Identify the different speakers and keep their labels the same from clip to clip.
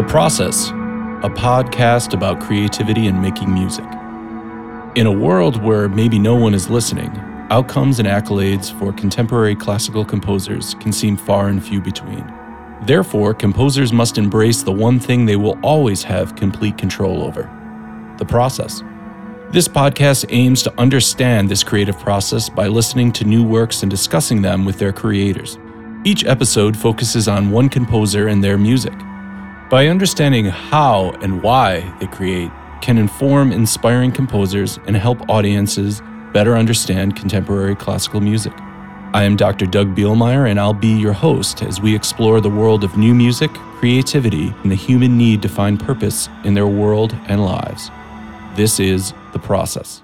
Speaker 1: The Process, a podcast about creativity and making music. In a world where maybe no one is listening, outcomes and accolades for contemporary classical composers can seem far and few between. Therefore, composers must embrace the one thing they will always have complete control over the process. This podcast aims to understand this creative process by listening to new works and discussing them with their creators. Each episode focuses on one composer and their music. By understanding how and why they create, can inform inspiring composers and help audiences better understand contemporary classical music. I am Dr. Doug Bielmeier, and I'll be your host as we explore the world of new music, creativity, and the human need to find purpose in their world and lives. This is The Process.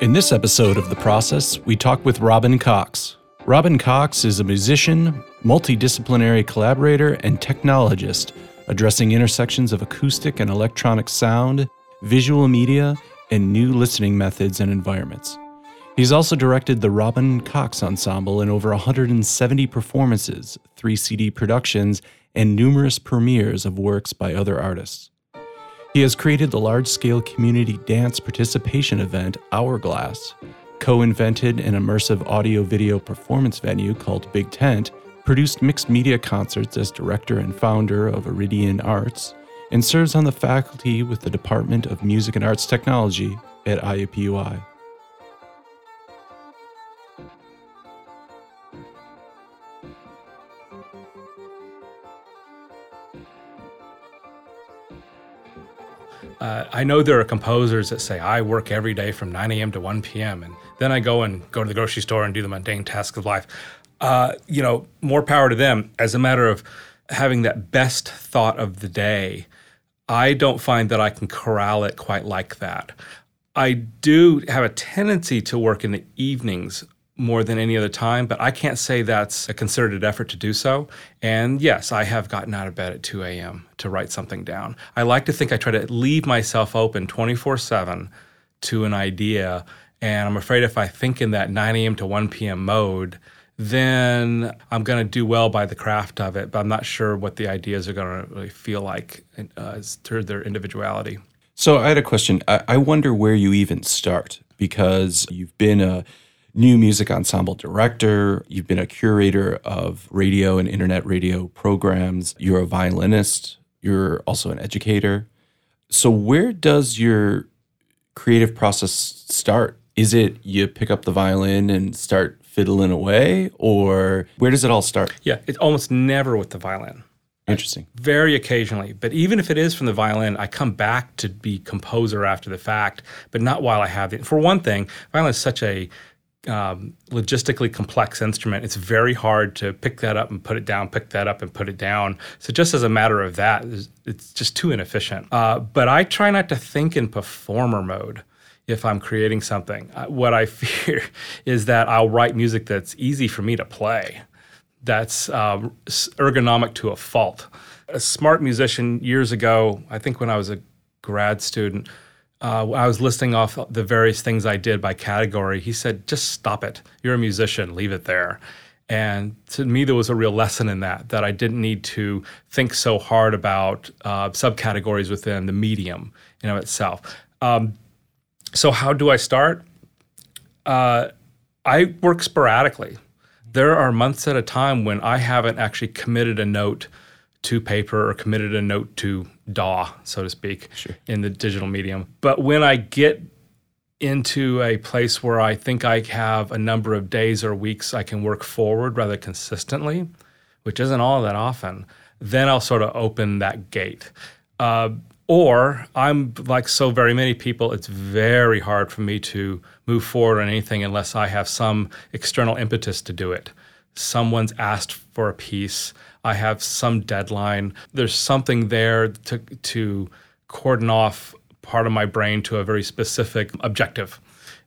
Speaker 1: In this episode of The Process, we talk with Robin Cox. Robin Cox is a musician, multidisciplinary collaborator, and technologist addressing intersections of acoustic and electronic sound, visual media, and new listening methods and environments. He's also directed the Robin Cox Ensemble in over 170 performances, three CD productions, and numerous premieres of works by other artists. He has created the large scale community dance participation event Hourglass, co invented an immersive audio video performance venue called Big Tent, produced mixed media concerts as director and founder of Iridian Arts, and serves on the faculty with the Department of Music and Arts Technology at IUPUI.
Speaker 2: Uh, I know there are composers that say, I work every day from 9 a.m. to 1 p.m., and then I go and go to the grocery store and do the mundane tasks of life. Uh, you know, more power to them. As a matter of having that best thought of the day, I don't find that I can corral it quite like that. I do have a tendency to work in the evenings more than any other time, but I can't say that's a concerted effort to do so. And yes, I have gotten out of bed at 2 a.m. to write something down. I like to think I try to leave myself open 24 7 to an idea. And I'm afraid if I think in that 9 a.m. to 1 p.m. mode, then I'm going to do well by the craft of it, but I'm not sure what the ideas are going to really feel like uh, as to their individuality.
Speaker 1: So I had a question. I, I wonder where you even start because you've been a new music ensemble director, you've been a curator of radio and internet radio programs, you're a violinist, you're also an educator. So, where does your creative process start? Is it you pick up the violin and start fiddling away, or where does it all start?
Speaker 2: Yeah, it's almost never with the violin.
Speaker 1: Interesting.
Speaker 2: Very occasionally. But even if it is from the violin, I come back to be composer after the fact, but not while I have it. For one thing, violin is such a um, logistically complex instrument. It's very hard to pick that up and put it down, pick that up and put it down. So just as a matter of that, it's just too inefficient. Uh, but I try not to think in performer mode if I'm creating something. Uh, what I fear is that I'll write music that's easy for me to play, that's uh, ergonomic to a fault. A smart musician years ago, I think when I was a grad student, uh, I was listing off the various things I did by category. He said, just stop it. You're a musician, leave it there. And to me, there was a real lesson in that, that I didn't need to think so hard about uh, subcategories within the medium in of itself. Um, so, how do I start? Uh, I work sporadically. There are months at a time when I haven't actually committed a note to paper or committed a note to DAW, so to speak,
Speaker 1: sure.
Speaker 2: in the digital medium. But when I get into a place where I think I have a number of days or weeks I can work forward rather consistently, which isn't all that often, then I'll sort of open that gate. Uh, or I'm like so very many people, it's very hard for me to move forward on anything unless I have some external impetus to do it. Someone's asked for a piece I have some deadline. There's something there to to cordon off part of my brain to a very specific objective.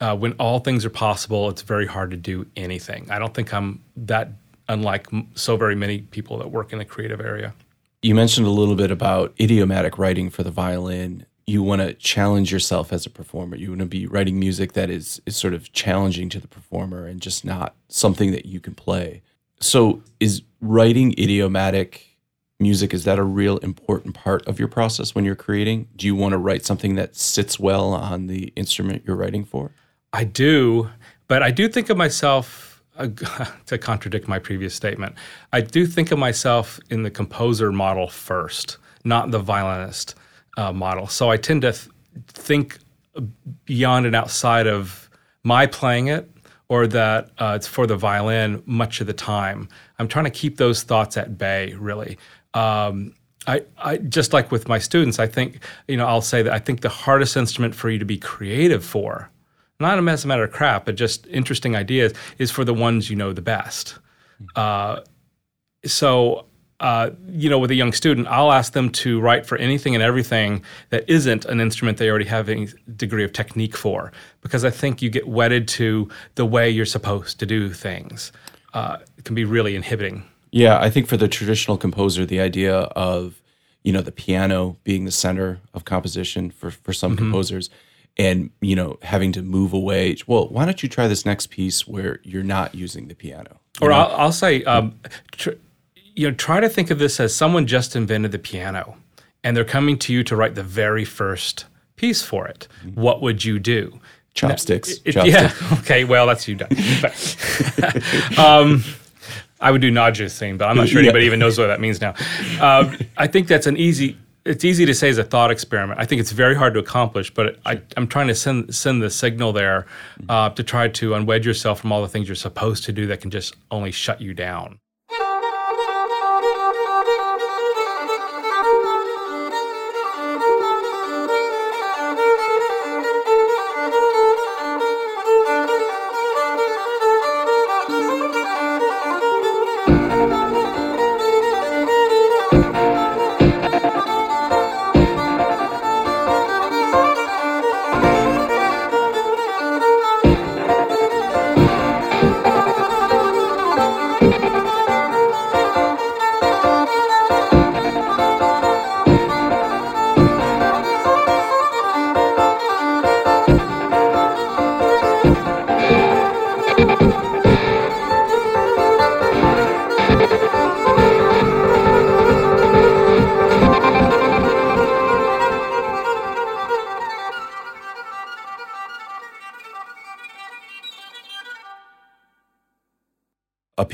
Speaker 2: Uh, when all things are possible, it's very hard to do anything. I don't think I'm that unlike so very many people that work in the creative area.
Speaker 1: You mentioned a little bit about idiomatic writing for the violin. You want to challenge yourself as a performer. You want to be writing music that is is sort of challenging to the performer and just not something that you can play. So, is writing idiomatic music is that a real important part of your process when you're creating? Do you want to write something that sits well on the instrument you're writing for?
Speaker 2: I do, but I do think of myself uh, to contradict my previous statement. I do think of myself in the composer model first, not the violinist uh, model. So I tend to th- think beyond and outside of my playing it or that uh, it's for the violin much of the time. I'm trying to keep those thoughts at bay, really. Um, I, I just like with my students, I think, you know, I'll say that I think the hardest instrument for you to be creative for, not as a matter of crap, but just interesting ideas, is for the ones you know the best. Uh, so uh, you know, with a young student, I'll ask them to write for anything and everything that isn't an instrument they already have a degree of technique for, because I think you get wedded to the way you're supposed to do things. Uh, it can be really inhibiting.
Speaker 1: Yeah, I think for the traditional composer, the idea of you know the piano being the center of composition for for some mm-hmm. composers, and you know having to move away. Well, why don't you try this next piece where you're not using the piano?
Speaker 2: or I'll, I'll, say. Um, tr- you know, try to think of this as someone just invented the piano and they're coming to you to write the very first piece for it. Mm-hmm. What would you do?
Speaker 1: Chopsticks.
Speaker 2: Now, it, chopsticks. Yeah. Okay. Well, that's you done. um, I would do Najusing, but I'm not sure anybody yeah. even knows what that means now. Uh, I think that's an easy. It's easy to say as a thought experiment. I think it's very hard to accomplish, but I, am trying to send send the signal there uh, to try to unwed yourself from all the things you're supposed to do that can just only shut you down.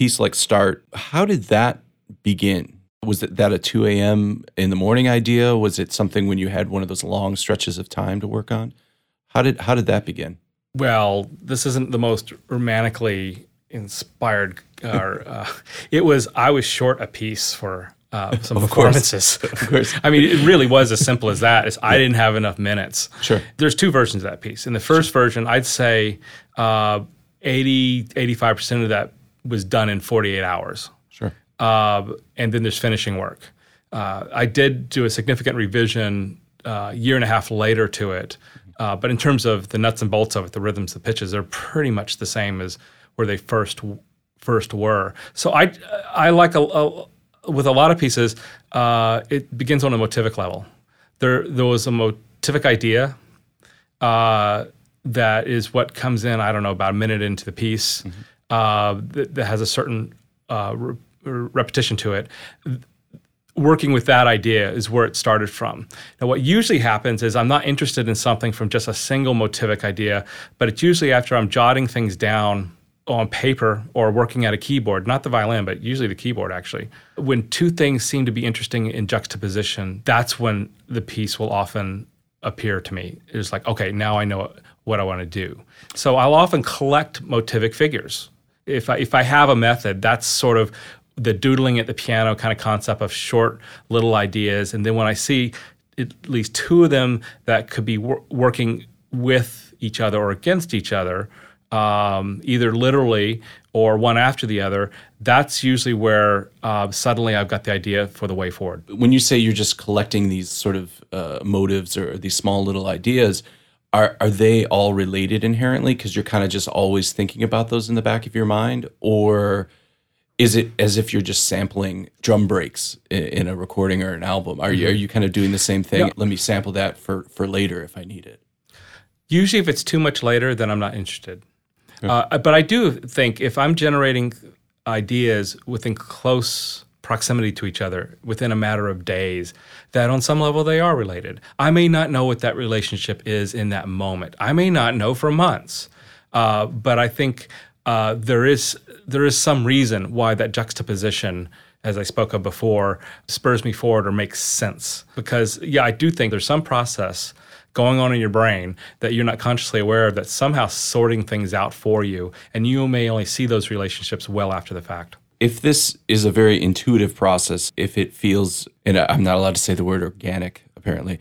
Speaker 1: Piece like Start, how did that begin? Was it that a 2 a.m. in the morning idea? Was it something when you had one of those long stretches of time to work on? How did how did that begin?
Speaker 2: Well, this isn't the most romantically inspired. uh, it was I was short a piece for uh, some of performances.
Speaker 1: Course. of course.
Speaker 2: I mean, it really was as simple as that. Is I didn't have enough minutes.
Speaker 1: Sure.
Speaker 2: There's two versions of that piece. In the first sure. version, I'd say uh, 80, 85% of that was done in 48 hours.
Speaker 1: Sure.
Speaker 2: Uh, and then there's finishing work. Uh, I did do a significant revision a uh, year and a half later to it, uh, but in terms of the nuts and bolts of it, the rhythms, the pitches, they're pretty much the same as where they first first were. So I I like a, a with a lot of pieces, uh, it begins on a motivic level. There there was a motivic idea uh, that is what comes in. I don't know about a minute into the piece. Mm-hmm uh, that, that, has a certain uh, re- repetition to it. Working with that idea is where it started from. Now, what usually happens is I'm not interested in something from just a single motivic idea, but it's usually after I'm jotting things down on paper or working at a keyboard, not the violin, but usually the keyboard actually. When two things seem to be interesting in juxtaposition, that's when the piece will often appear to me. It's like, okay, now I know what I want to do. So I'll often collect motivic figures if I, if I have a method, that's sort of the doodling at the piano kind of concept of short little ideas. And then when I see at least two of them that could be wor- working with each other or against each other, um, either literally or one after the other, that's usually where uh, suddenly I've got the idea for the way forward.
Speaker 1: When you say you're just collecting these sort of uh, motives or these small little ideas, are are they all related inherently because you're kind of just always thinking about those in the back of your mind or is it as if you're just sampling drum breaks in, in a recording or an album? Are you are you kind of doing the same thing?
Speaker 2: Yeah.
Speaker 1: Let me sample that for for later if I need it.
Speaker 2: Usually, if it's too much later, then I'm not interested. Uh, but I do think if I'm generating ideas within close proximity to each other within a matter of days, that on some level they are related. I may not know what that relationship is in that moment. I may not know for months. Uh, but I think uh, there is there is some reason why that juxtaposition, as I spoke of before, spurs me forward or makes sense. Because yeah, I do think there's some process going on in your brain that you're not consciously aware of that's somehow sorting things out for you, and you may only see those relationships well after the fact.
Speaker 1: If this is a very intuitive process, if it feels, and I'm not allowed to say the word organic, apparently.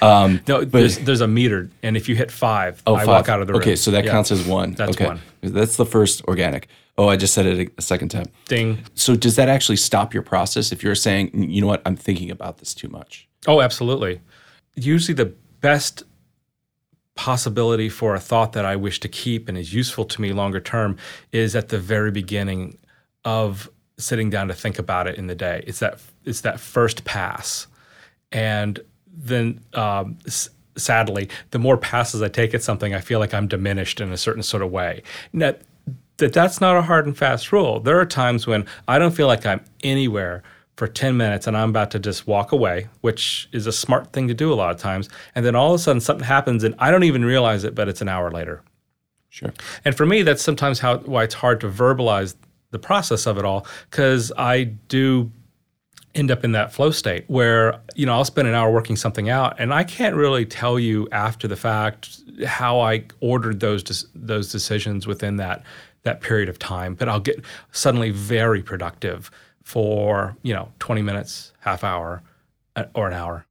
Speaker 1: Um,
Speaker 2: No, there's, there's a meter, and if you hit five,
Speaker 1: Oh,
Speaker 2: I
Speaker 1: five.
Speaker 2: walk out of the room.
Speaker 1: Okay, so that
Speaker 2: Yeah.
Speaker 1: counts as one.
Speaker 2: That's
Speaker 1: okay.
Speaker 2: one.
Speaker 1: That's the first organic. Oh, I just said it a second time.
Speaker 2: Ding.
Speaker 1: So does that actually stop your process if you're saying, you know what, I'm thinking about this too much?
Speaker 2: Oh, absolutely. Usually, the best possibility for a thought that I wish to keep and is useful to me longer term is at the very beginning of sitting down to think about it in the day. It's that it's that first pass, and then um, s- sadly, the more passes I take at something, I feel like I'm diminished in a certain sort of way. Now, that that's not a hard and fast rule. There are times when I don't feel like I'm anywhere for 10 minutes and I'm about to just walk away, which is a smart thing to do a lot of times. And then all of a sudden something happens and I don't even realize it, but it's an hour later.
Speaker 1: Sure.
Speaker 2: And for me, that's sometimes how why it's hard to verbalize the process of it all because I do end up in that flow state where you know I'll spend an hour working something out and I can't really tell you after the fact how I ordered those des- those decisions within that that period of time but I'll get suddenly very productive for you know 20 minutes half hour uh, or an hour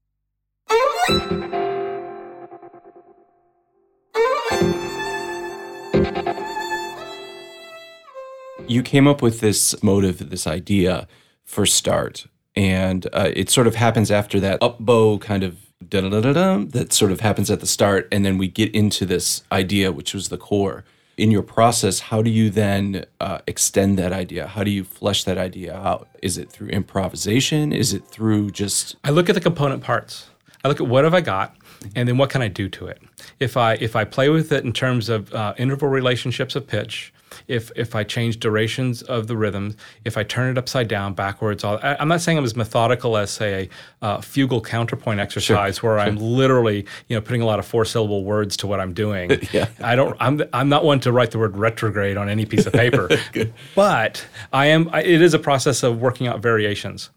Speaker 1: You came up with this motive, this idea for Start, and uh, it sort of happens after that up bow kind of da da da da that sort of happens at the start, and then we get into this idea, which was the core. In your process, how do you then uh, extend that idea? How do you flesh that idea out? Is it through improvisation? Is it through just
Speaker 2: I look at the component parts. I look at what have I got, and then what can I do to it. If I if I play with it in terms of uh, interval relationships of pitch, if if I change durations of the rhythms, if I turn it upside down, backwards, all, I, I'm not saying I'm as methodical as say a uh, fugal counterpoint exercise where I'm literally you know putting a lot of four syllable words to what I'm doing.
Speaker 1: Yeah.
Speaker 2: I don't. I'm I'm not one to write the word retrograde on any piece of paper. But I am. I, it is a process of working out variations,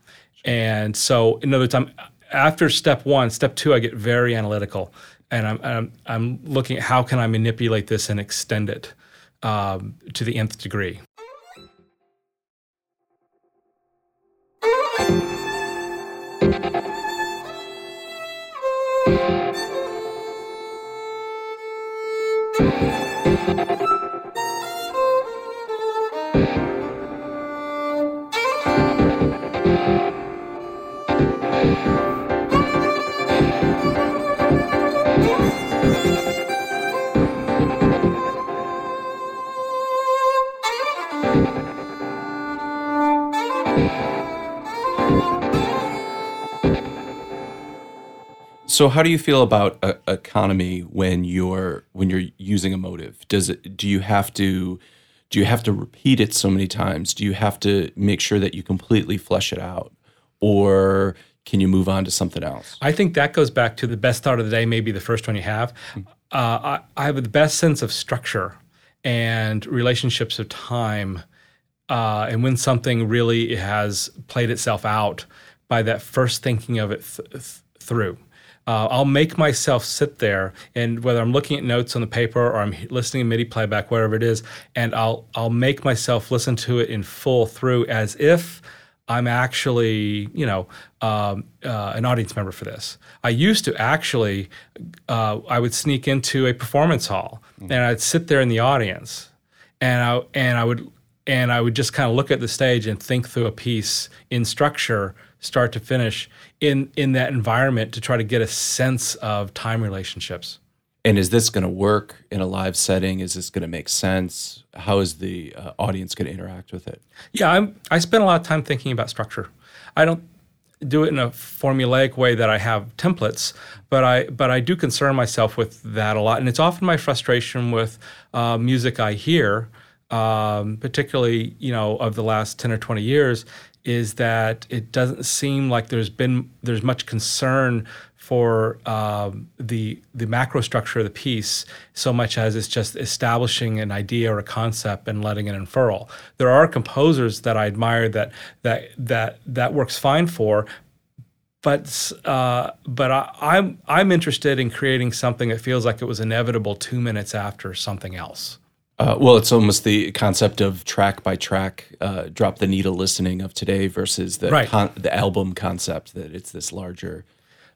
Speaker 2: and so in other words, I'm after step one. Step two, I get very analytical, and I'm I'm, I'm looking at how can I manipulate this and extend it um, to the nth degree.
Speaker 1: So how do you feel about uh, economy when you're when you're using a motive? Does it do you have to do you have to repeat it so many times? Do you have to make sure that you completely flesh it out? Or can you move on to something else?
Speaker 2: I think that goes back to the best thought of the day, maybe the first one you have. Uh, I, I have the best sense of structure and relationships of time. Uh, and when something really has played itself out by that first thinking of it th- th- through. Uh, I'll make myself sit there, and whether I'm looking at notes on the paper or I'm listening to MIDI playback, whatever it is, and I'll I'll make myself listen to it in full through as if I'm actually, you know, um, uh, an audience member for this. I used to actually, uh, I would sneak into a performance hall and I'd sit there in the audience, and I and I would and I would just kind of look at the stage and think through a piece in structure, start to finish, in in that environment to try to get a sense of time relationships.
Speaker 1: And is this going to work in a live setting? Is this going to make sense? How is the uh, audience going to interact with it?
Speaker 2: Yeah, I'm, I spend a lot of time thinking about structure. I don't do it in a formulaic way that I have templates, but I but I do concern myself with that a lot, and it's often my frustration with uh, music I hear, um, particularly you know of the last ten or twenty years, is that it doesn't seem like there's been there's much concern for um, the the macro structure of the piece so much as it's just establishing an idea or a concept and letting it unfurl. There are composers that I admire that that that that works fine for, but uh, but I, I'm I'm interested in creating something that feels like it was inevitable two minutes after something else.
Speaker 1: Uh, well, it's almost the concept of track by track, uh, drop the needle listening of today versus the
Speaker 2: Right.
Speaker 1: con- the album concept that it's this larger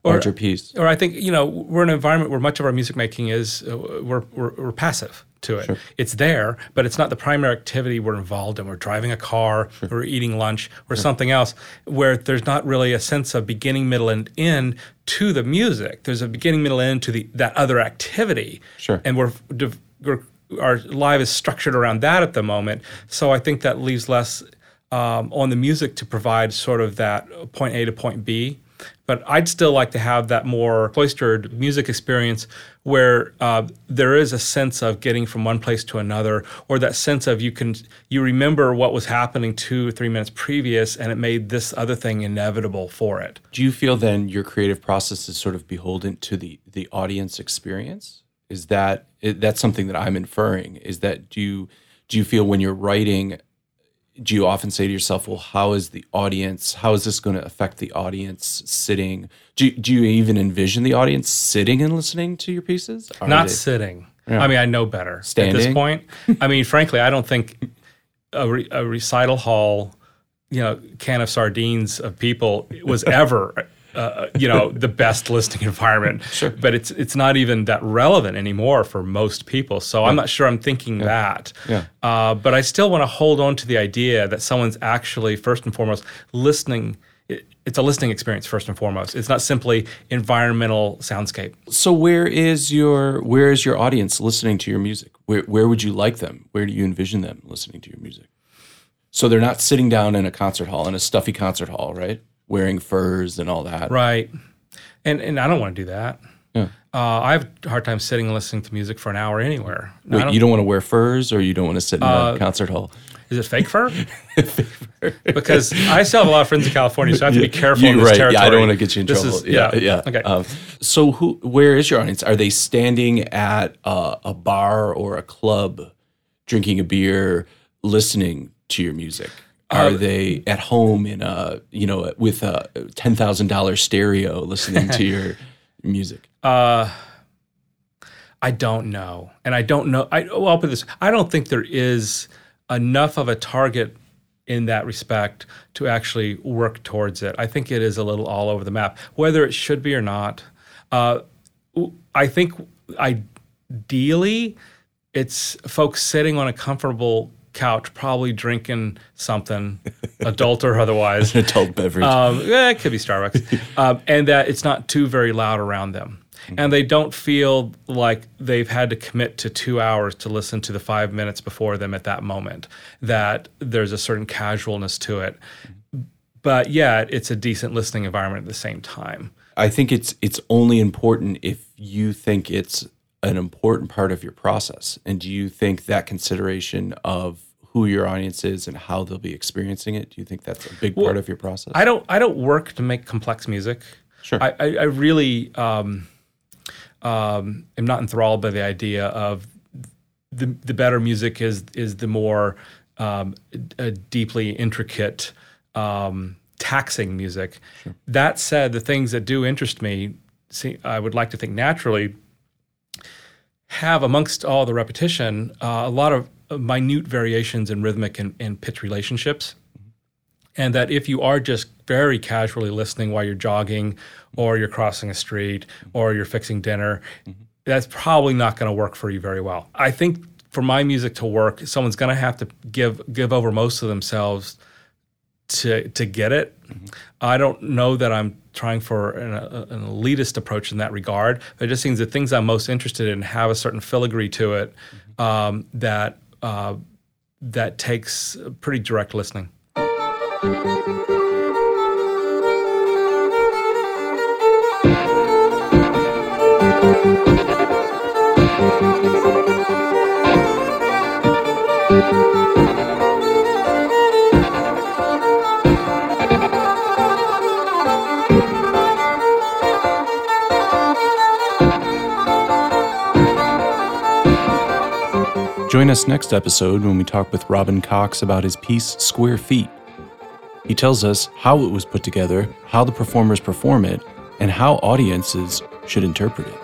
Speaker 2: Or-
Speaker 1: larger piece.
Speaker 2: Or I think you know we're in an environment where much of our music making is uh, we're, we're we're passive to it. It's there, but it's not the primary activity we're involved in. We're driving a car, we're eating lunch, or something else, where there's not really a sense of beginning, middle, and end to the music. There's a beginning, middle, and end to the that other activity.
Speaker 1: Sure.
Speaker 2: And we're, we're our live is structured around that at the moment. So I think that leaves less um, on the music to provide sort of that point A to point B. But I'd still like to have that more cloistered music experience where uh, there is a sense of getting from one place to another, or that sense of you can you remember what was happening two or three minutes previous, and it made this other thing inevitable for it.
Speaker 1: Do you feel then your creative process is sort of beholden to the the audience experience? Is that that's something that I'm inferring? Is that do you do you feel when you're writing? Do you often say to yourself, "Well, how is the audience? How is this going to affect the audience sitting?" Do you, do you even envision the audience sitting and listening to your pieces? Are
Speaker 2: not
Speaker 1: they-
Speaker 2: sitting. I mean, I know better at this point. I mean, frankly, I don't think a, re- a recital hall, you know, can of sardines of people was ever, uh, you know, the best listening environment. Sure. But it's it's not even that relevant anymore for most people. So I'm not sure I'm thinking that.
Speaker 1: Yeah.
Speaker 2: Uh, but I still want to hold on to the idea that someone's actually first and foremost listening. It, it's a listening experience first and foremost. It's not simply environmental soundscape.
Speaker 1: So where is your where is your audience listening to your music? Where where would you like them? Where do you envision them listening to your music? So they're not sitting down in a concert hall in a stuffy concert hall, right? Wearing furs and all that.
Speaker 2: Right. And and I don't want to do that.
Speaker 1: Yeah.
Speaker 2: Uh, I have a hard time sitting and listening to music for an hour anywhere.
Speaker 1: Wait,
Speaker 2: don't-
Speaker 1: you don't want to wear furs or you don't want to sit in a concert hall?
Speaker 2: is it fake fur? because I still have a lot of friends in California, so I have to be careful in this
Speaker 1: right.
Speaker 2: territory.
Speaker 1: Yeah, I don't want to get you in
Speaker 2: This
Speaker 1: trouble.
Speaker 2: is-
Speaker 1: yeah, yeah.
Speaker 2: Okay.
Speaker 1: Um, so who where is your audience? Are they standing at a, a bar or a club drinking a beer listening to your music? Are
Speaker 2: Uh,
Speaker 1: they at home in a you know with a ten thousand dollar stereo listening to your music?
Speaker 2: Uh, I don't know, and I don't know. I well, I'll put this: I don't think there is enough of a target in that respect to actually work towards it. I think it is a little all over the map, whether it should be or not. Uh, I think ideally, it's folks sitting on a comfortable couch, probably drinking something, adult or otherwise.
Speaker 1: Adult beverage.
Speaker 2: Um, eh, it could be Starbucks, um, and that it's not too very loud around them, and they don't feel like they've had to commit to two hours to listen to the five minutes before them at that moment. That there's a certain casualness to it, but yet it's a decent listening environment at the same time.
Speaker 1: I think it's it's only important if you think it's an important part of your process. And do you think that consideration of who your audience is and how they'll be experiencing it, do you think that's a big part of your process?
Speaker 2: I don't I don't work to make complex music.
Speaker 1: Sure.
Speaker 2: I, I, I really um, um, am not enthralled by the idea of the the better music is is the more um, a deeply intricate, um, taxing music. That said, the things that do interest me, see, I would like to think naturally, have amongst all the repetition uh, a lot of minute variations in rhythmic and, and pitch relationships. And that if you are just very casually listening while you're jogging or you're crossing a street or you're fixing dinner that's probably not going to work for you very well. I think for my music to work someone's going to have to give give over most of themselves to to get it. I don't know that I'm trying for an, an, elitist approach in that regard. But it just seems that things I'm most interested in have a certain filigree to it um, that uh, that takes pretty direct listening.
Speaker 1: Join us next episode when we talk with Robin Cox about his piece Square Feet. He tells us how it was put together, how the performers perform it, and how audiences should interpret it.